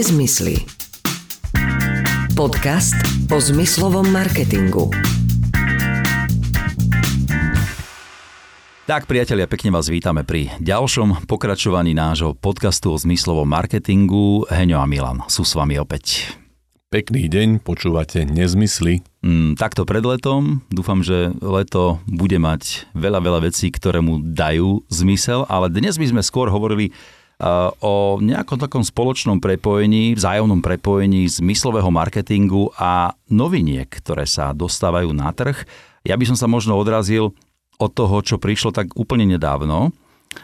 Nezmysly. Podcast o zmyslovom marketingu. Tak, priatelia, pekne vás vítame pri ďalšom pokračovaní nášho podcastu o zmyslovom marketingu. Heňo a Milan sú s vami opäť. Pekný deň, počúvate Nezmysly. Mm, takto pred letom. Dúfam, že leto bude mať veľa, veľa vecí, ktoré mu dajú zmysel, ale dnes by sme skôr hovorili o nejakom takom spoločnom prepojení, vzájomnom prepojení zmyslového marketingu a noviniek, ktoré sa dostávajú na trh. Ja by som sa možno odrazil od toho, čo prišlo tak úplne nedávno.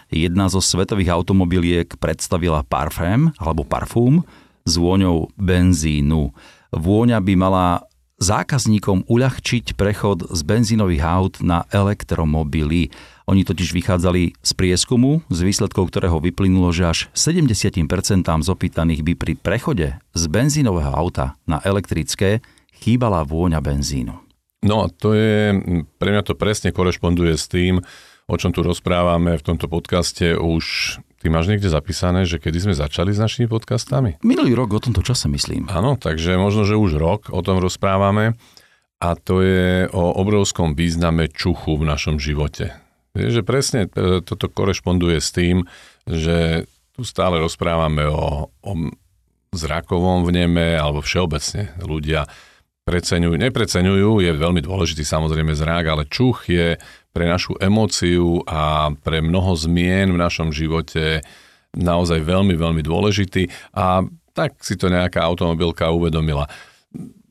Jedna zo svetových automobiliek predstavila parfém alebo parfum, s vôňou benzínu. Vôňa by mala zákazníkom uľahčiť prechod z benzínových aut na elektromobily. Oni totiž vychádzali z prieskumu, z výsledkov ktorého vyplynulo, že až 70% z opýtaných by pri prechode z benzínového auta na elektrické chýbala vôňa benzínu. No a to je, pre mňa to presne korešponduje s tým, o čom tu rozprávame v tomto podcaste už Ty máš niekde zapísané, že kedy sme začali s našimi podcastami? Minulý rok o tomto čase myslím. Áno, takže možno, že už rok o tom rozprávame a to je o obrovskom význame čuchu v našom živote. Je, že presne e, toto korešponduje s tým, že tu stále rozprávame o, o zrakovom vneme alebo všeobecne ľudia preceňujú, nepreceňujú, je veľmi dôležitý samozrejme zrak, ale čuch je pre našu emóciu a pre mnoho zmien v našom živote naozaj veľmi, veľmi dôležitý a tak si to nejaká automobilka uvedomila.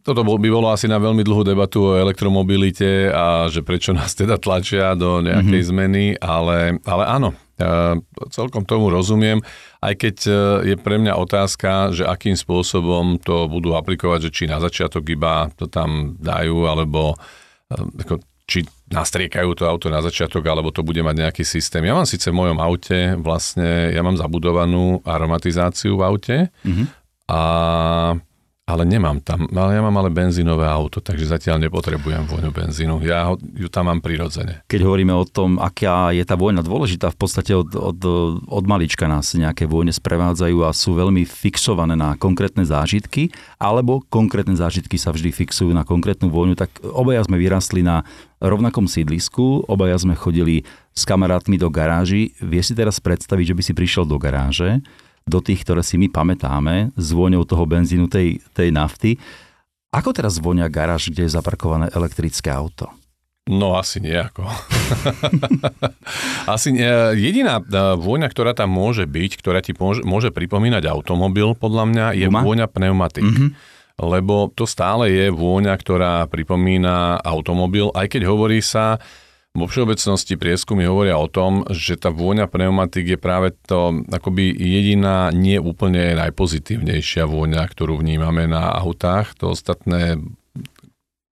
Toto by bolo asi na veľmi dlhú debatu o elektromobilite a že prečo nás teda tlačia do nejakej mm-hmm. zmeny, ale, ale áno, celkom tomu rozumiem, aj keď e, je pre mňa otázka, že akým spôsobom to budú aplikovať, že či na začiatok iba to tam dajú, alebo e, ako či nastriekajú to auto na začiatok, alebo to bude mať nejaký systém. Ja mám síce v mojom aute, vlastne, ja mám zabudovanú aromatizáciu v aute mm-hmm. a ale nemám tam, ale ja mám ale benzínové auto, takže zatiaľ nepotrebujem vôňu benzínu. Ja ho, ju tam mám prirodzene. Keď hovoríme o tom, aká je tá vojna dôležitá, v podstate od, od, od malička nás nejaké vojny sprevádzajú a sú veľmi fixované na konkrétne zážitky, alebo konkrétne zážitky sa vždy fixujú na konkrétnu vojnu, tak obaja sme vyrastli na rovnakom sídlisku, obaja sme chodili s kamarátmi do garáži. Vie si teraz predstaviť, že by si prišiel do garáže, do tých, ktoré si my pamätáme, s vôňou toho benzínu, tej, tej nafty. Ako teraz vonia garáž, kde je zaparkované elektrické auto? No asi nejako. asi nie. Jediná e, vôňa, ktorá tam môže byť, ktorá ti môže, môže pripomínať automobil, podľa mňa, je Uma? vôňa pneumatik. Mm-hmm. Lebo to stále je vôňa, ktorá pripomína automobil, aj keď hovorí sa, vo všeobecnosti prieskumy hovoria o tom, že tá vôňa pneumatik je práve to akoby jediná nie úplne najpozitívnejšia vôňa, ktorú vnímame na autách. To ostatné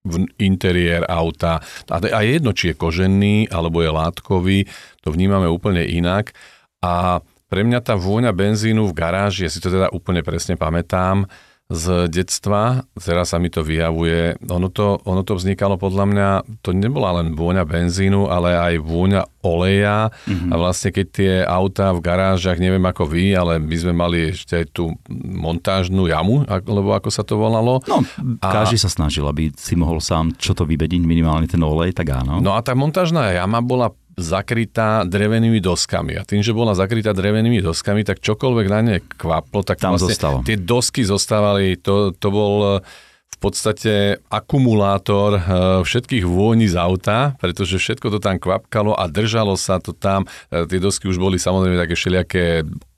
v interiér auta. A je jedno, či je kožený alebo je látkový, to vnímame úplne inak. A pre mňa tá vôňa benzínu v garáži, ja si to teda úplne presne pamätám, z detstva, teraz sa mi to vyjavuje, ono to, ono to vznikalo podľa mňa, to nebola len vôňa benzínu, ale aj vôňa oleja mm-hmm. a vlastne keď tie autá v garážach, neviem ako vy, ale my sme mali ešte aj tú montážnu jamu, lebo ako sa to volalo. No, každý a... sa snažil, aby si mohol sám čo to vybediť, minimálne ten olej, tak áno. No a tá montážna jama bola zakrytá drevenými doskami. A tým, že bola zakrytá drevenými doskami, tak čokoľvek na ne kvaplo, tak tam vlastne zostalo. tie dosky zostávali, to, to bol eh, v podstate akumulátor eh, všetkých vôni z auta, pretože všetko to tam kvapkalo a držalo sa to tam. Eh, tie dosky už boli samozrejme také všelijaké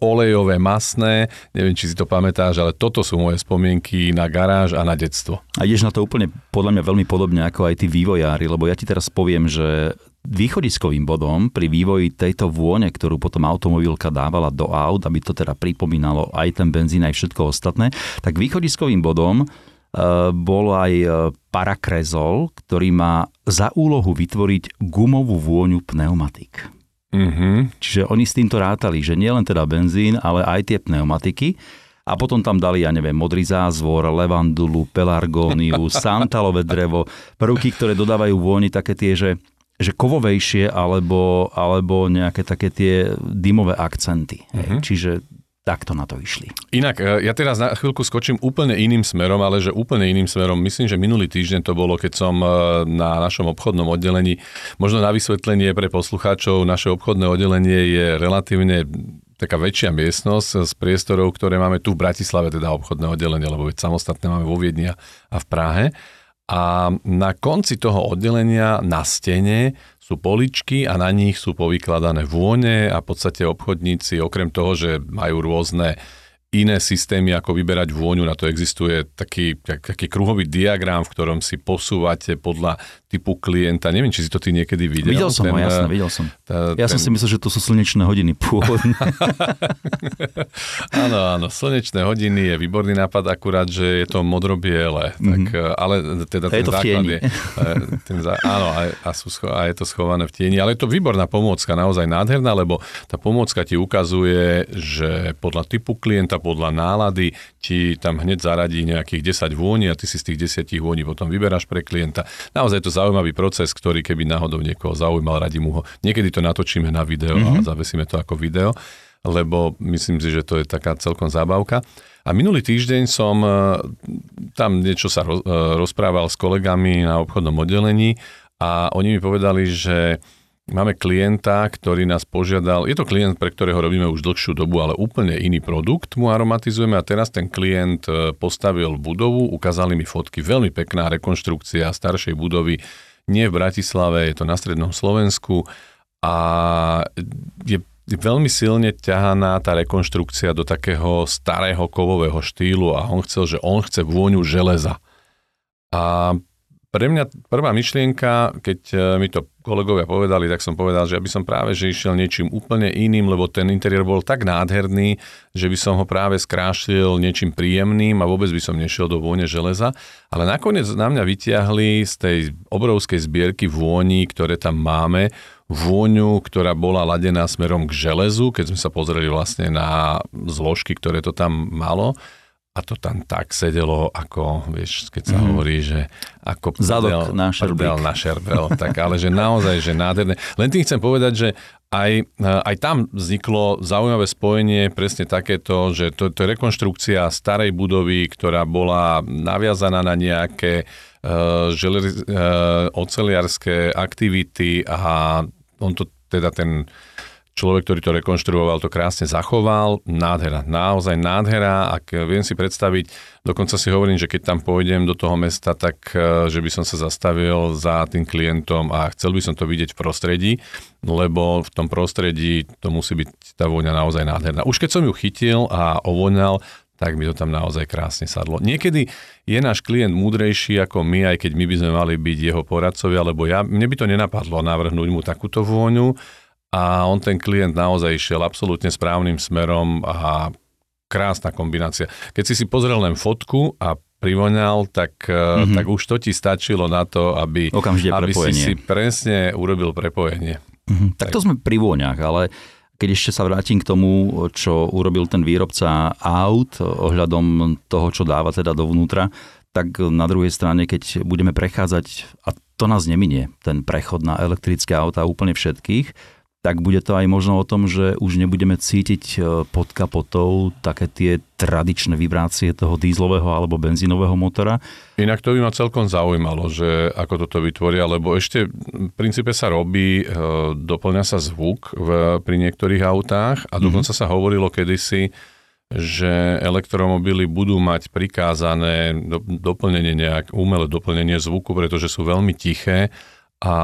olejové, masné, neviem, či si to pamätáš, ale toto sú moje spomienky na garáž a na detstvo. A ideš na to úplne podľa mňa veľmi podobne ako aj tí vývojári, lebo ja ti teraz poviem, že východiskovým bodom pri vývoji tejto vône, ktorú potom automobilka dávala do aut, aby to teda pripomínalo aj ten benzín, aj všetko ostatné, tak východiskovým bodom e, bol aj e, parakrezol, ktorý má za úlohu vytvoriť gumovú vôňu pneumatik. Mm-hmm. Čiže oni s týmto rátali, že nielen teda benzín, ale aj tie pneumatiky. A potom tam dali, ja neviem, modrý zázvor, levandulu, pelargóniu, santalové drevo, prvky, ktoré dodávajú vôni také tie, že že kovovejšie alebo, alebo nejaké také tie dymové akcenty. Uh-huh. Čiže takto na to išli. Inak, e, ja teraz na chvíľku skočím úplne iným smerom, ale že úplne iným smerom. Myslím, že minulý týždeň to bolo, keď som e, na našom obchodnom oddelení, možno na vysvetlenie pre poslucháčov, naše obchodné oddelenie je relatívne taká väčšia miestnosť z priestorov, ktoré máme tu v Bratislave, teda obchodné oddelenie, lebo samostatné máme vo Viedni a v Prahe. A na konci toho oddelenia na stene sú poličky a na nich sú povykladané vône a v podstate obchodníci, okrem toho, že majú rôzne iné systémy, ako vyberať vôňu. Na to existuje taký, taký kruhový diagram, v ktorom si posúvate podľa typu klienta. Neviem, či si to ty niekedy videl. Videl som ten, ho, jasne, videl som. Tá, ja ten... som si myslel, že to sú slnečné hodiny pôvodne. áno, áno, slnečné hodiny je výborný nápad, akurát, že je to modrobiele. Mm-hmm. Tak, mhm. ale teda ten je to základ je... Ten, áno, a, a, sú a je to schované v tieni. Ale je to výborná pomôcka, naozaj nádherná, lebo tá pomôcka ti ukazuje, že podľa typu klienta, podľa nálady ti tam hneď zaradí nejakých 10 vôni a ty si z tých 10 vôni potom vyberáš pre klienta. Naozaj je to zaujímavý proces, ktorý keby náhodou niekoho zaujímal, radí mu ho. Niekedy to natočíme na video mm-hmm. a mhm. zavesíme to ako video, lebo myslím si, že to je taká celkom zábavka. A minulý týždeň som e, tam niečo sa e, rozprával s kolegami na obchodnom oddelení a oni mi povedali, že Máme klienta, ktorý nás požiadal, je to klient, pre ktorého robíme už dlhšiu dobu, ale úplne iný produkt mu aromatizujeme a teraz ten klient e, postavil budovu, ukázali mi fotky, veľmi pekná rekonštrukcia staršej budovy, nie v Bratislave, je to na strednom Slovensku a je veľmi silne ťahaná tá rekonštrukcia do takého starého kovového štýlu a on chcel, že on chce vôňu železa. A pre mňa prvá myšlienka, keď e, mi to kolegovia povedali, tak som povedal, že aby som práve že išiel niečím úplne iným, lebo ten interiér bol tak nádherný, že by som ho práve skrášil niečím príjemným a vôbec by som nešiel do vône železa. Ale nakoniec na mňa vyťahli z tej obrovskej zbierky vôni, ktoré tam máme, vôňu, ktorá bola ladená smerom k železu, keď sme sa pozreli vlastne na zložky, ktoré to tam malo a to tam tak sedelo, ako, vieš, keď sa mm. hovorí, že ako Zadok na šerbel. na šerbel, tak ale že naozaj, že nádherné. Len tým chcem povedať, že aj, aj tam vzniklo zaujímavé spojenie, presne takéto, že to, to je rekonštrukcia starej budovy, ktorá bola naviazaná na nejaké uh, želer, uh, oceliarské aktivity a on to teda ten človek, ktorý to rekonštruoval, to krásne zachoval. Nádhera, naozaj nádhera. Ak viem si predstaviť, dokonca si hovorím, že keď tam pôjdem do toho mesta, tak e, že by som sa zastavil za tým klientom a chcel by som to vidieť v prostredí, lebo v tom prostredí to musí byť tá vôňa naozaj nádherná. Už keď som ju chytil a ovoňal, tak mi to tam naozaj krásne sadlo. Niekedy je náš klient múdrejší ako my, aj keď my by sme mali byť jeho poradcovia, lebo ja, mne by to nenapadlo navrhnúť mu takúto vôňu, a on ten klient naozaj išiel absolútne správnym smerom a krásna kombinácia. Keď si si pozrel len fotku a privoňal, tak, mm-hmm. tak už to ti stačilo na to, aby, aby si si presne urobil prepojenie. Mm-hmm. Tak, tak to sme pri vôňach, ale keď ešte sa vrátim k tomu, čo urobil ten výrobca aut ohľadom toho, čo dáva teda dovnútra, tak na druhej strane, keď budeme prechádzať, a to nás neminie, ten prechod na elektrické auta úplne všetkých, tak bude to aj možno o tom, že už nebudeme cítiť e, pod kapotou také tie tradičné vibrácie toho dízlového alebo benzínového motora. Inak to by ma celkom zaujímalo, že ako toto vytvoria, lebo ešte v princípe sa robí, e, doplňa sa zvuk v, pri niektorých autách a dokonca mm-hmm. sa hovorilo kedysi, že elektromobily budú mať prikázané doplnenie nejak, umelé doplnenie zvuku, pretože sú veľmi tiché a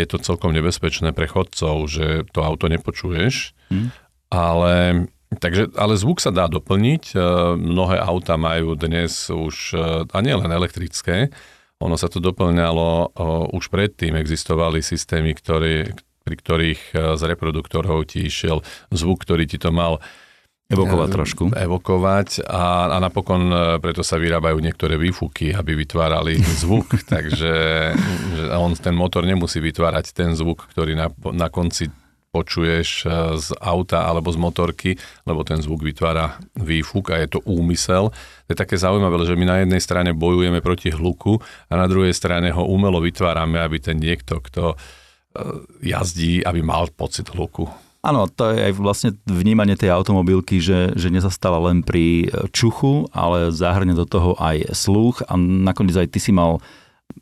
je to celkom nebezpečné pre chodcov, že to auto nepočuješ, hmm. ale Takže, ale zvuk sa dá doplniť. E, mnohé auta majú dnes už, e, a nie len elektrické, ono sa to doplňalo, e, už predtým existovali systémy, ktoré, pri ktorých z reproduktorov ti išiel zvuk, ktorý ti to mal Evokovať trošku. Evokovať a, a napokon e, preto sa vyrábajú niektoré výfuky, aby vytvárali zvuk, takže že on, ten motor nemusí vytvárať ten zvuk, ktorý na, na konci počuješ e, z auta alebo z motorky, lebo ten zvuk vytvára výfuk a je to úmysel. To je také zaujímavé, že my na jednej strane bojujeme proti hluku a na druhej strane ho umelo vytvárame, aby ten niekto, kto jazdí, aby mal pocit hluku. Áno, to je aj vlastne vnímanie tej automobilky, že, že nezastala len pri čuchu, ale zahrne do toho aj sluch a nakoniec aj ty si mal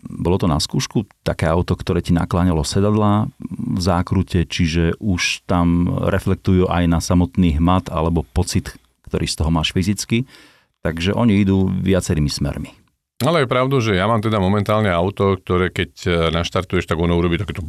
bolo to na skúšku také auto, ktoré ti nakláňalo sedadla v zákrute, čiže už tam reflektujú aj na samotný hmat alebo pocit, ktorý z toho máš fyzicky. Takže oni idú viacerými smermi. Ale je pravdu, že ja mám teda momentálne auto, ktoré keď e, naštartuješ, tak ono urobí takéto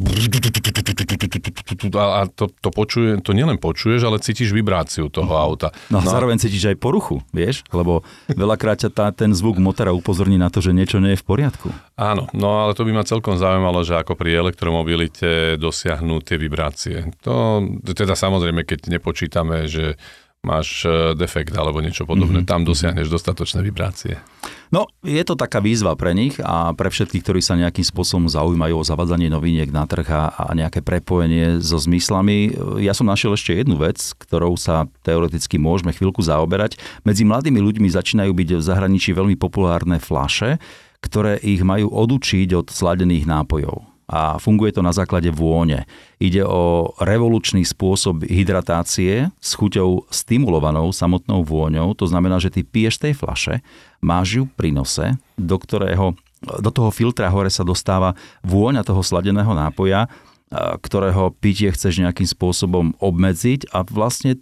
a to, to počuje, to nielen počuješ, ale cítiš vibráciu toho auta. No a no zároveň cítiš aj poruchu, vieš? Lebo veľakrát ťa tá, ten zvuk motora upozorní na to, že niečo nie je v poriadku. Áno, no ale to by ma celkom zaujímalo, že ako pri elektromobilite dosiahnu tie vibrácie. To teda samozrejme, keď nepočítame, že máš e, defekt alebo niečo podobné, mm-hmm. tam dosiahneš dostatočné vibrácie. No, je to taká výzva pre nich a pre všetkých, ktorí sa nejakým spôsobom zaujímajú o zavadzanie noviniek na trh a nejaké prepojenie so zmyslami. Ja som našiel ešte jednu vec, ktorou sa teoreticky môžeme chvíľku zaoberať. Medzi mladými ľuďmi začínajú byť v zahraničí veľmi populárne flaše, ktoré ich majú odučiť od sladených nápojov a funguje to na základe vône. Ide o revolučný spôsob hydratácie s chuťou stimulovanou samotnou vôňou. To znamená, že ty piješ tej flaše, máš ju pri nose, do ktorého do toho filtra hore sa dostáva vôňa toho sladeného nápoja, ktorého pitie chceš nejakým spôsobom obmedziť a vlastne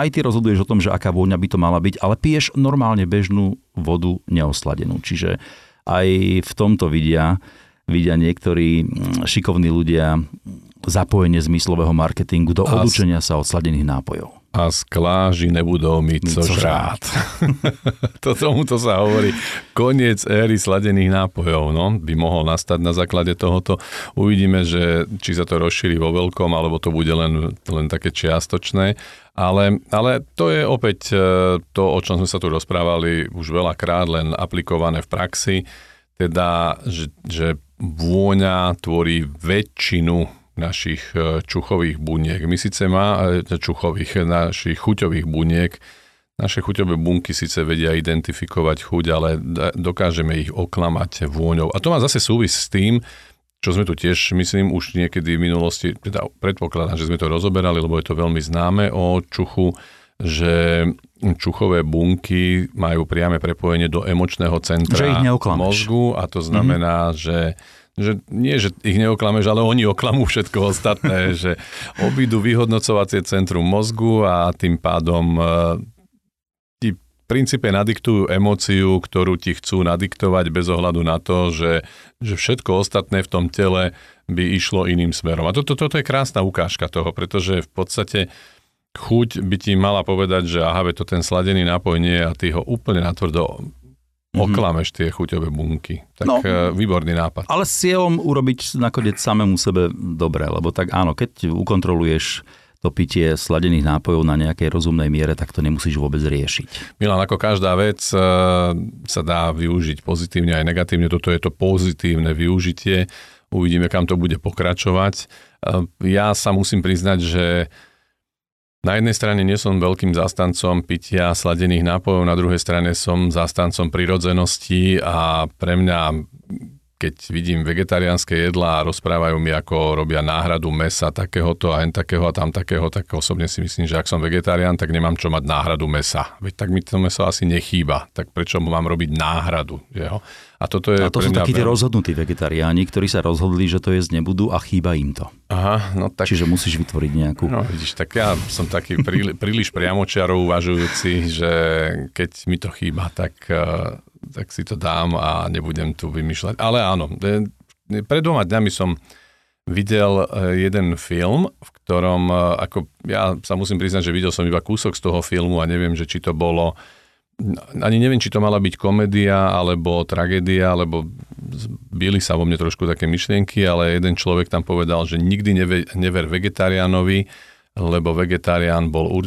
aj ty rozhoduješ o tom, že aká vôňa by to mala byť, ale piješ normálne bežnú vodu neosladenú. Čiže aj v tomto vidia vidia niektorí mm, šikovní ľudia zapojenie zmyslového marketingu do a odučenia sa od sladených nápojov. A skláži nebudú mi co žrát. to tomuto sa hovorí koniec éry sladených nápojov. No, by mohol nastať na základe tohoto. Uvidíme, že či sa to rozšíri vo veľkom, alebo to bude len, len také čiastočné. Ale, ale to je opäť e, to, o čom sme sa tu rozprávali už veľakrát, len aplikované v praxi. Teda, že, že vôňa tvorí väčšinu našich e, čuchových buniek. My síce má e, čuchových, našich chuťových buniek, naše chuťové bunky síce vedia identifikovať chuť, ale dokážeme ich oklamať vôňou. A to má zase súvis s tým, čo sme tu tiež, myslím, už niekedy v minulosti, teda predpokladám, že sme to rozoberali, lebo je to veľmi známe o čuchu, že čuchové bunky majú priame prepojenie do emočného centra že ich mozgu a to znamená, mm-hmm. že že nie, že ich neoklameš, ale oni oklamú všetko ostatné, že obídu vyhodnocovacie centrum mozgu a tým pádom e, ti v princípe nadiktujú emóciu, ktorú ti chcú nadiktovať bez ohľadu na to, že, že všetko ostatné v tom tele by išlo iným smerom. A toto, toto je krásna ukážka toho, pretože v podstate chuť by ti mala povedať, že aha, to ten sladený nápoj nie je a ty ho úplne natvrdo mm-hmm. oklameš tie chuťové bunky. Tak no, uh, výborný nápad. Ale s cieľom urobiť nakoniec samému sebe dobre, lebo tak áno, keď ukontroluješ to pitie sladených nápojov na nejakej rozumnej miere, tak to nemusíš vôbec riešiť. Milan, ako každá vec uh, sa dá využiť pozitívne aj negatívne. Toto je to pozitívne využitie. Uvidíme, kam to bude pokračovať. Uh, ja sa musím priznať, že na jednej strane nie som veľkým zastancom pitia sladených nápojov, na druhej strane som zastancom prirodzenosti a pre mňa keď vidím vegetariánske jedlá a rozprávajú mi, ako robia náhradu mesa takéhoto a hen takého a tam takého, tak osobne si myslím, že ak som vegetarián, tak nemám čo mať náhradu mesa. Veď tak mi to meso asi nechýba, tak prečo mám robiť náhradu? Jeho? A, toto je a to sú takí tí rozhodnutí vegetariáni, ktorí sa rozhodli, že to jesť nebudú a chýba im to. Aha, no tak... Čiže musíš vytvoriť nejakú... No vidíš, tak ja som taký príli, príliš priamočiarov uvažujúci, že keď mi to chýba, tak tak si to dám a nebudem tu vymýšľať. Ale áno, e, pred dvoma dňami som videl e, jeden film, v ktorom, e, ako ja sa musím priznať, že videl som iba kúsok z toho filmu a neviem, že či to bolo ani neviem, či to mala byť komédia alebo tragédia, alebo byli sa vo mne trošku také myšlienky, ale jeden človek tam povedal, že nikdy neve, never vegetariánovi, lebo vegetarián bol,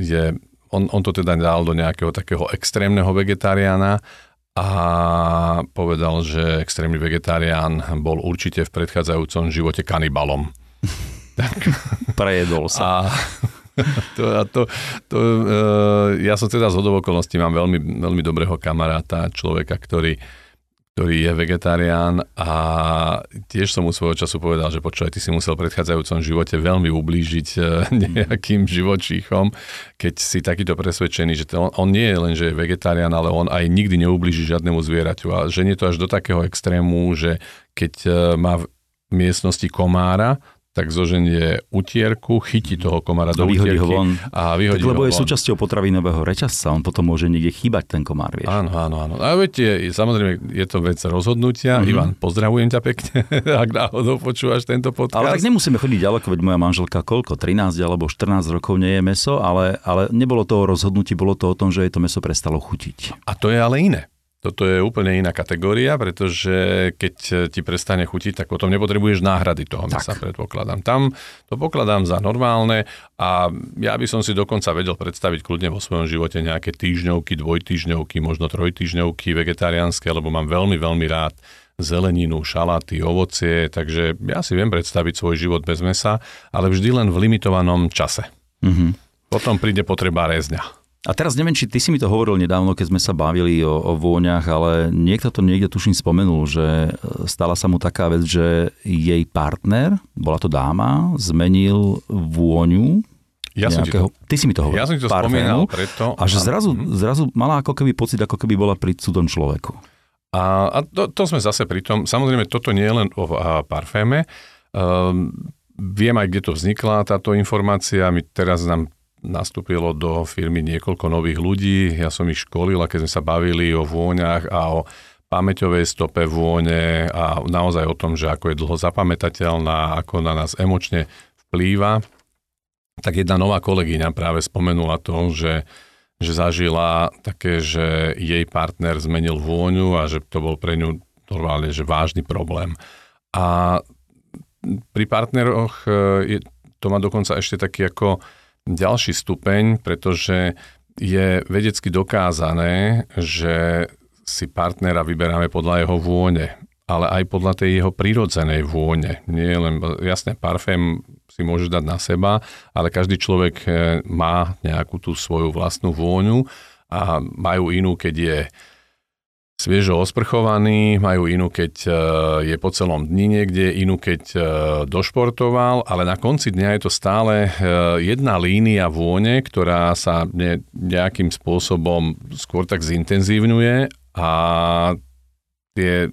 je, on, on to teda dal do nejakého takého extrémneho vegetariána a povedal, že extrémny vegetarián bol určite v predchádzajúcom živote kanibalom. tak. Prejedol sa. A to, a to, to, uh, ja som teda z okolností mám veľmi, veľmi dobrého kamaráta, človeka, ktorý ktorý je vegetarián a tiež som mu svojho času povedal, že počúvaj, ty si musel v predchádzajúcom živote veľmi ublížiť e, nejakým živočíchom, keď si takýto presvedčený, že to, on, nie je len, že je vegetarián, ale on aj nikdy neublíži žiadnemu zvieraťu. A že nie to až do takého extrému, že keď e, má v miestnosti komára, tak zoženie utierku, chytí toho komára do vyhodí utierky ho von. a vyhodí Tak, lebo ho je von. súčasťou potravinového reťazca, on potom môže niekde chýbať ten komár, vieš. Áno, áno, áno. A viete, samozrejme, je to vec rozhodnutia. Mm-hmm. Ivan, pozdravujem ťa pekne, ak náhodou počúvaš tento podcast. Ale tak nemusíme chodiť ďaleko, veď moja manželka koľko, 13 alebo 14 rokov nie je meso, ale, ale nebolo to o rozhodnutí, bolo to o tom, že jej to meso prestalo chutiť. A to je ale iné. Toto je úplne iná kategória, pretože keď ti prestane chutiť, tak potom nepotrebuješ náhrady toho mesa, predpokladám. Tam to pokladám za normálne a ja by som si dokonca vedel predstaviť kľudne vo svojom živote nejaké týždňovky, dvojtýždňovky, možno trojtýždňovky vegetariánske, lebo mám veľmi, veľmi rád zeleninu, šaláty, ovocie, takže ja si viem predstaviť svoj život bez mesa, ale vždy len v limitovanom čase. Mhm. Potom príde potreba rezňa. A teraz neviem, či ty si mi to hovoril nedávno, keď sme sa bavili o, o vôňach, ale niekto to niekde tuším spomenul, že stala sa mu taká vec, že jej partner, bola to dáma, zmenil vôňu Ja som ti to, nejakého, ty si mi to hovoril. ja som ti to parfému, spomínal preto. A že zrazu, Mhm. zrazu mala ako keby pocit, ako keby bola pri cudzom človeku. A, a to, to sme zase pri tom, samozrejme toto nie je len o a, parféme, um, viem aj, kde to vznikla táto informácia, my teraz nám nastúpilo do firmy niekoľko nových ľudí, ja som ich školil a keď sme sa bavili o vôňach a o pamäťovej stope vône a naozaj o tom, že ako je dlho zapamätateľná, ako na nás emočne vplýva, tak jedna nová kolegyňa práve spomenula to, že že zažila také, že jej partner zmenil vôňu a že to bol pre ňu normálne, že vážny problém. A pri partneroch e, je, to má dokonca ešte taký ako ďalší stupeň, pretože je vedecky dokázané, že si partnera vyberáme podľa jeho vône, ale aj podľa tej jeho prírodzenej vône. Nie len, jasné, parfém si môžeš dať na seba, ale každý človek e, má nejakú tú svoju vlastnú vôňu a majú inú, keď je sviežo osprchovaný, majú inú, keď e, je po celom dni niekde, inú, keď e, došportoval, ale na konci dňa je to stále e, jedna línia vône, ktorá sa ne, nejakým spôsobom skôr tak zintenzívňuje a tie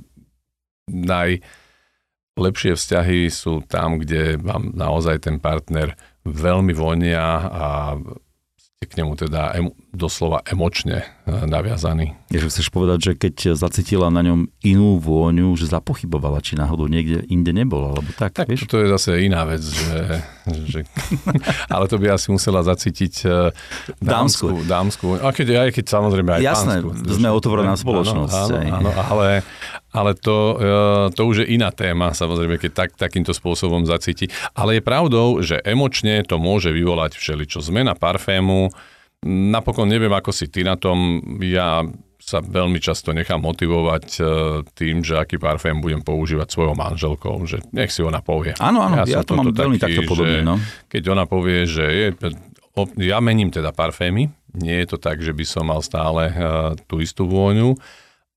najlepšie vzťahy sú tam, kde vám naozaj ten partner veľmi vonia a ste k nemu teda doslova emočne e, naviazaný. Že chceš povedať, že keď zacítila na ňom inú vôňu, že zapochybovala, či náhodou niekde inde nebol, alebo tak, Tak vieš? to je zase iná vec, že, že ale to by asi musela zacítiť e, dámsku. dámsku. A keď, aj keď samozrejme aj Jasné, pánsku. sme otvorená spoločnosť, Áno, áno, áno ale, ale to, e, to už je iná téma, samozrejme, keď tak, takýmto spôsobom zacíti. Ale je pravdou, že emočne to môže vyvolať všeličo. Zmena parfému, napokon neviem, ako si ty na tom, ja sa veľmi často nechám motivovať e, tým, že aký parfém budem používať svojou manželkou, že nech si ona povie. Áno, áno, ja, som to mám veľmi taký, takto podobne, no. Keď ona povie, že je, ja mením teda parfémy, nie je to tak, že by som mal stále uh, tú istú vôňu,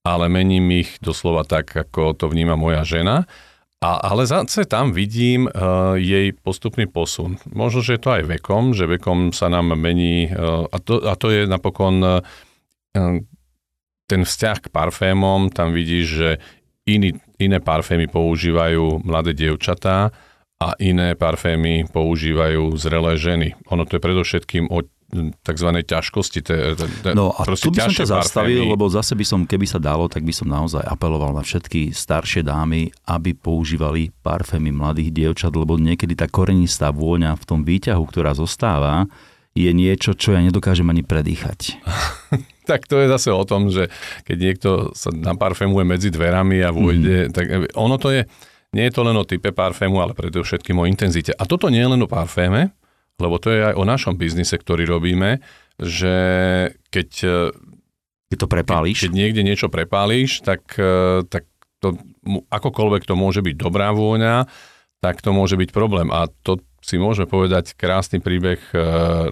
ale mením ich doslova tak, ako to vníma moja žena. A, ale zase tam vidím uh, jej postupný posun. Možno, že je to aj vekom, že vekom sa nám mení, uh, a, to, a to je napokon uh, ten vzťah k parfémom, tam vidíš, že iný, iné parfémy používajú mladé dievčatá a iné parfémy používajú zrelé ženy. Ono to je predovšetkým o tzv. ťažkosti. Te, te, te, No a tu by som ťa zastavil, lebo zase by som, keby sa dalo, tak by som naozaj apeloval na všetky staršie dámy, aby používali parfémy mladých dievčat, lebo niekedy tá korenistá vôňa v tom výťahu, ktorá zostáva, je niečo, čo ja nedokážem ani predýchať. Tak to je zase o tom, že keď niekto sa naparfémuje medzi dverami a vôjde, mm. tak ono to je, nie je to len o type parfému, ale predovšetkým o intenzite. A toto nie je len o parféme, lebo to je aj o našom biznise, ktorý robíme, že keď, Keď to prepálíš, keď niekde niečo prepálíš, tak, eh, tak to, akokoľvek to môže byť dobrá vôňa, tak to môže byť problém. A to si môžeme povedať krásny príbeh e,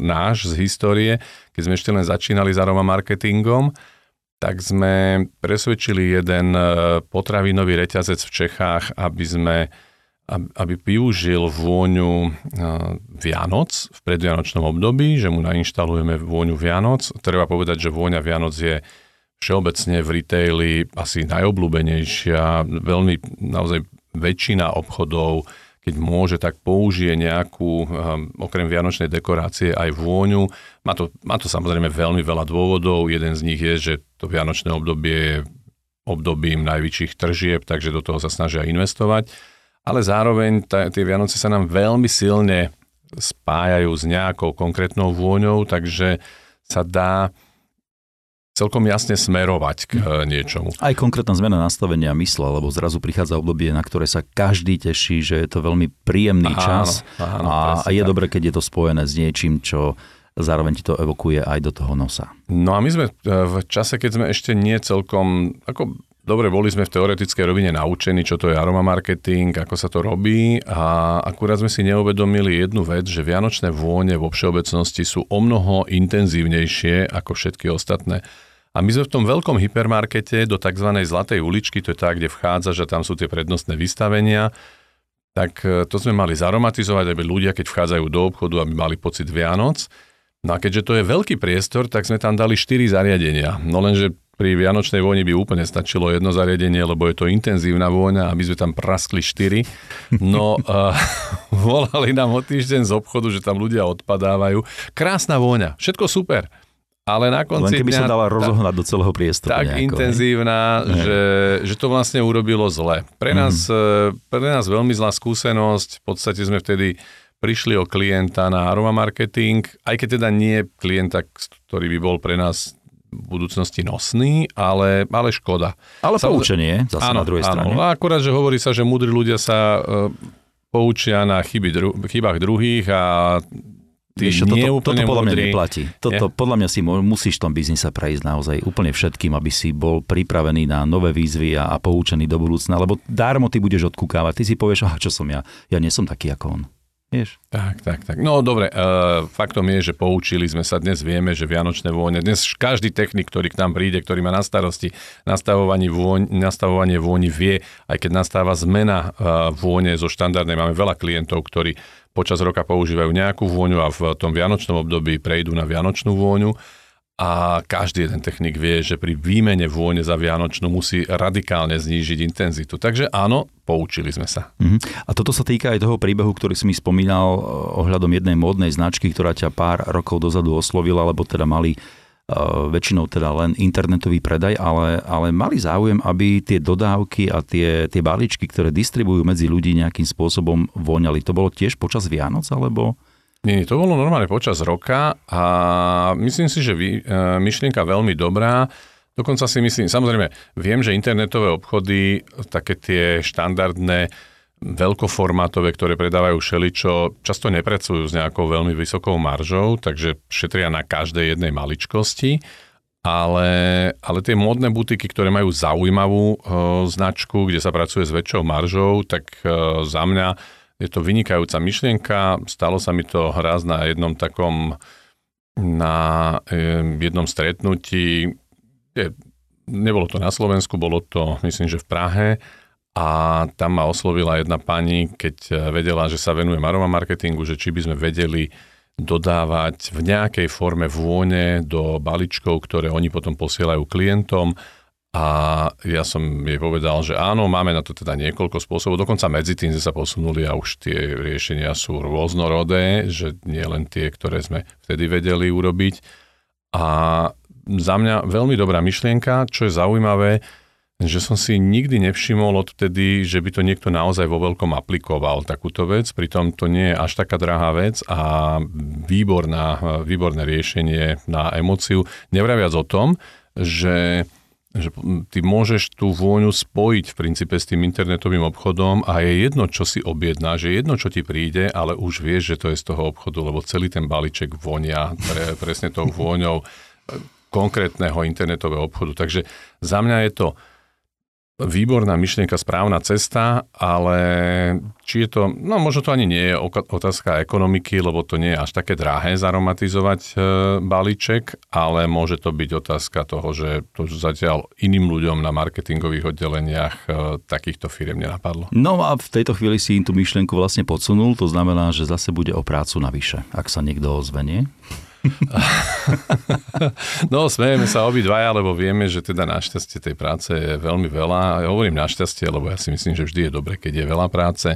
náš z histórie, keď sme ešte len začínali s aroma marketingom tak sme presvedčili jeden e, potravinový reťazec v Čechách, aby sme aby využil vôňu e, Vianoc v predvianočnom období, že mu nainštalujeme vôňu Vianoc. Treba povedať, že vôňa Vianoc je všeobecne v retaili asi najobľúbenejšia. Veľmi naozaj väčšina obchodov keď môže, tak použije nejakú, um, okrem vianočnej dekorácie, aj vôňu. Má to, má to samozrejme veľmi veľa dôvodov. Jeden z nich je, že to vianočné obdobie je obdobím najväčších tržieb, takže do toho sa snažia investovať. Ale zároveň t- tie Vianoce sa nám veľmi silne spájajú s nejakou konkrétnou vôňou, takže sa dá celkom jasne smerovať k eh, niečomu. Aj konkrétna zmena nastavenia mysle, lebo zrazu prichádza obdobie, na ktoré sa každý teší, že je to veľmi príjemný áno, čas áno, a, a je dobre, keď je to spojené s niečím, čo zároveň ti to evokuje aj do toho nosa. No a my sme eh, v čase, keď sme ešte nie celkom, ako dobre, boli sme v teoretickej rovine naučení, čo to je aroma marketing, ako sa to robí a akurát sme si neuvedomili jednu vec, že vianočné vône vo všeobecnosti sú o mnoho intenzívnejšie ako všetky ostatné. A my sme v tom veľkom hypermarkete do tzv. zlatej uličky, to je tá, kde vchádza, že tam sú tie prednostné vystavenia, tak e, to sme mali zaromatizovať, aby ľudia, keď vchádzajú do obchodu, aby mali pocit Vianoc. No a keďže to je veľký priestor, tak sme tam dali 4 zariadenia. No lenže pri Vianočnej vôni by úplne stačilo jedno zariadenie, lebo je to intenzívna vôňa, aby sme tam praskli 4. No, uh, volali nám o týždeň z obchodu, že tam ľudia odpadávajú. Krásna vôňa, všetko super ale na konci Len keby dňa, sa dala rozohnať do celého priestoru. Tak nejako, intenzívna, že, že to vlastne urobilo zle. Pre nás, mm. pre nás veľmi zlá skúsenosť, v podstate sme vtedy prišli o klienta na aroma marketing, aj keď teda nie klienta, ktorý by bol pre nás v budúcnosti nosný, ale, ale škoda. Ale Samozrejme, poučenie zase áno, na druhej áno. strane. A akurát, že hovorí sa, že múdri ľudia sa uh, poučia na chyby dru- chybách druhých a Víš, toto, toto podľa mňa neplatí. Toto, je? podľa mňa si musíš v tom biznise prejsť naozaj úplne všetkým, aby si bol pripravený na nové výzvy a, a poučený do budúcna, lebo dármo ty budeš odkúkávať. Ty si povieš, aha, čo som ja? Ja nie som taký ako on. Vieš? Tak, tak, tak. No dobre, uh, faktom je, že poučili sme sa, dnes vieme, že Vianočné vône, dnes každý technik, ktorý k nám príde, ktorý má na starosti nastavovanie, vôň, nastavovanie vôni, vie, aj keď nastáva zmena uh, vône zo štandardnej, máme veľa klientov, ktorí počas roka používajú nejakú vôňu a v tom vianočnom období prejdú na vianočnú vôňu a každý jeden technik vie, že pri výmene vône za Vianočnú musí radikálne znížiť intenzitu. Takže áno, poučili sme sa. Uh-huh. A toto sa týka aj toho príbehu, ktorý si mi spomínal eh, ohľadom jednej módnej značky, ktorá ťa pár rokov dozadu oslovila, lebo teda mali uh, väčšinou teda len internetový predaj, ale, ale mali záujem, aby tie dodávky a tie, tie balíčky, ktoré distribujú medzi ľudí nejakým spôsobom voňali. To bolo tiež počas Vianoc, alebo... Nie, to bolo normálne počas roka a myslím si, že vy, e, myšlienka veľmi dobrá. Dokonca si myslím, samozrejme, viem, že internetové obchody, také tie štandardné, veľkoformátové, ktoré predávajú šeličo, často nepracujú s nejakou veľmi vysokou maržou, takže šetria na každej jednej maličkosti. Ale, ale tie módne butiky, ktoré majú zaujímavú e, značku, kde sa pracuje s väčšou maržou, tak e, za mňa je to vynikajúca myšlienka. Stalo sa mi to raz na jednom takom na jednom stretnutí. Nebolo to na Slovensku, bolo to myslím, že v Prahe. A tam ma oslovila jedna pani, keď vedela, že sa venujem aroma marketingu, že či by sme vedeli dodávať v nejakej forme vône do balíčkov, ktoré oni potom posielajú klientom a ja som jej povedal, že áno, máme na to teda niekoľko spôsobov. Dokonca medzi tým sme sa posunuli a už tie riešenia sú rôznorodé, že nie len tie, ktoré sme vtedy vedeli urobiť. A za mňa veľmi dobrá myšlienka, čo je zaujímavé, že som si nikdy nevšimol odtedy, že by to niekto naozaj vo veľkom aplikoval takúto vec, pritom to nie je až taká drahá vec a výborná, výborné riešenie na emociu. Nevraviac o tom, že že ty môžeš tú vôňu spojiť v princípe s tým internetovým obchodom a je jedno, čo si objedná, že jedno, čo ti príde, ale už vieš, že to je z toho obchodu, lebo celý ten balíček vonia pre, presne tou vôňou e, konkrétneho internetového obchodu. Takže za mňa je to výborná myšlienka, správna cesta, ale či je to, no možno to ani nie je otázka ekonomiky, lebo to nie je až také drahé zaromatizovať e, balíček, ale môže to byť otázka toho, že to zatiaľ iným ľuďom na marketingových oddeleniach e, takýchto firiem nenapadlo. No a v tejto chvíli si im tú myšlienku vlastne podsunul, to znamená, že zase bude o prácu navyše, ak sa niekto ozvenie. no, smejeme sa obidvaja, lebo vieme, že teda našťastie tej práce je veľmi veľa. Ja hovorím našťastie, lebo ja si myslím, že vždy je dobre, keď je veľa práce.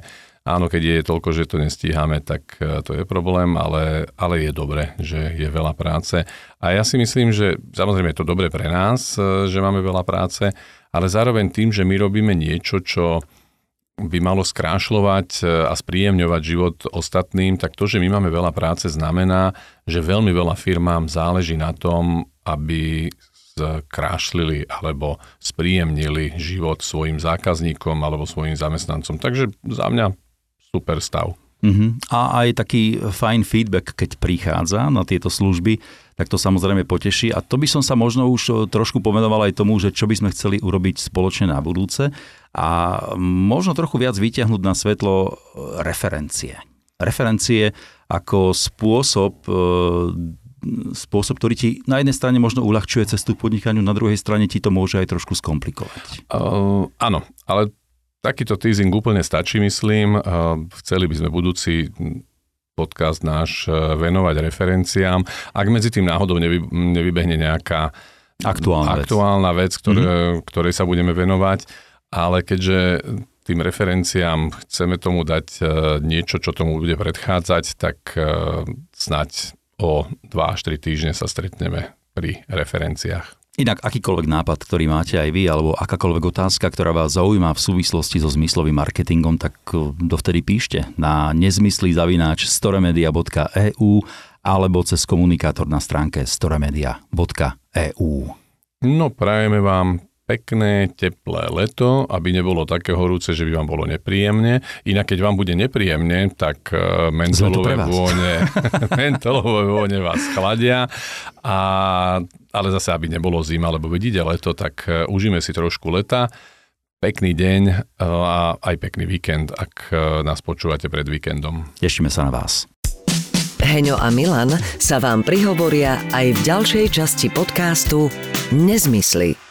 Áno, keď je toľko, že to nestíhame, tak e, to je problém, ale, ale je dobre, že je veľa práce. A ja si myslím, že samozrejme je to dobre pre nás, e, že máme veľa práce, ale zároveň tým, že my robíme niečo, čo by malo skrášľovať e, a spríjemňovať život ostatným, tak to, že my máme veľa práce, znamená, že veľmi veľa firmám záleží na tom, aby skrášlili alebo spríjemnili život svojim zákazníkom alebo svojim zamestnancom. Takže za mňa super stav. Uh-huh. A aj taký fajn feedback, keď prichádza na tieto služby, tak to samozrejme poteší. A to by som sa možno už e, trošku pomenoval aj tomu, že čo by sme chceli urobiť spoločne na budúce a možno trochu viac vyťahnuť na svetlo e, referencie. Referencie ako spôsob e, spôsob, ktorý ti na jednej strane možno uľahčuje cestu k podnikaniu, na druhej strane ti to môže aj trošku skomplikovať. Uh, áno, ale Takýto teasing úplne stačí, myslím. Chceli by sme budúci podcast náš e, venovať referenciám. Ak medzi tým náhodou nevy, nevybehne nejaká aktuálna, aktuálna vec, vec ktoré, mm-hmm. ktorej sa budeme venovať, ale keďže tým referenciám chceme tomu dať e, niečo, čo tomu bude predchádzať, tak e, snať o 2 až 3 týždne sa stretneme pri referenciách. Inak akýkoľvek nápad, ktorý máte aj vy, alebo akákoľvek otázka, ktorá vás zaujíma v súvislosti so zmyslovým marketingom, tak e, dovtedy píšte na nezmysly zavináč storemedia.eu alebo cez komunikátor na stránke storemedia.eu. No, prajeme vám pekné, teplé leto, aby nebolo také horúce, že by vám bolo nepríjemne. Inak keď vám bude nepríjemne, tak e, mentolové vône, mentolové vône vás chladia. A, ale zase, aby nebolo zima, lebo vidíte leto, tak e, užíme si trošku leta. Pekný deň e, a aj pekný víkend, ak nás počúvate pred víkendom. Tešíme sa na vás. Heňo a Milan sa vám prihovoria aj v ďalšej časti podcastu Nezmysly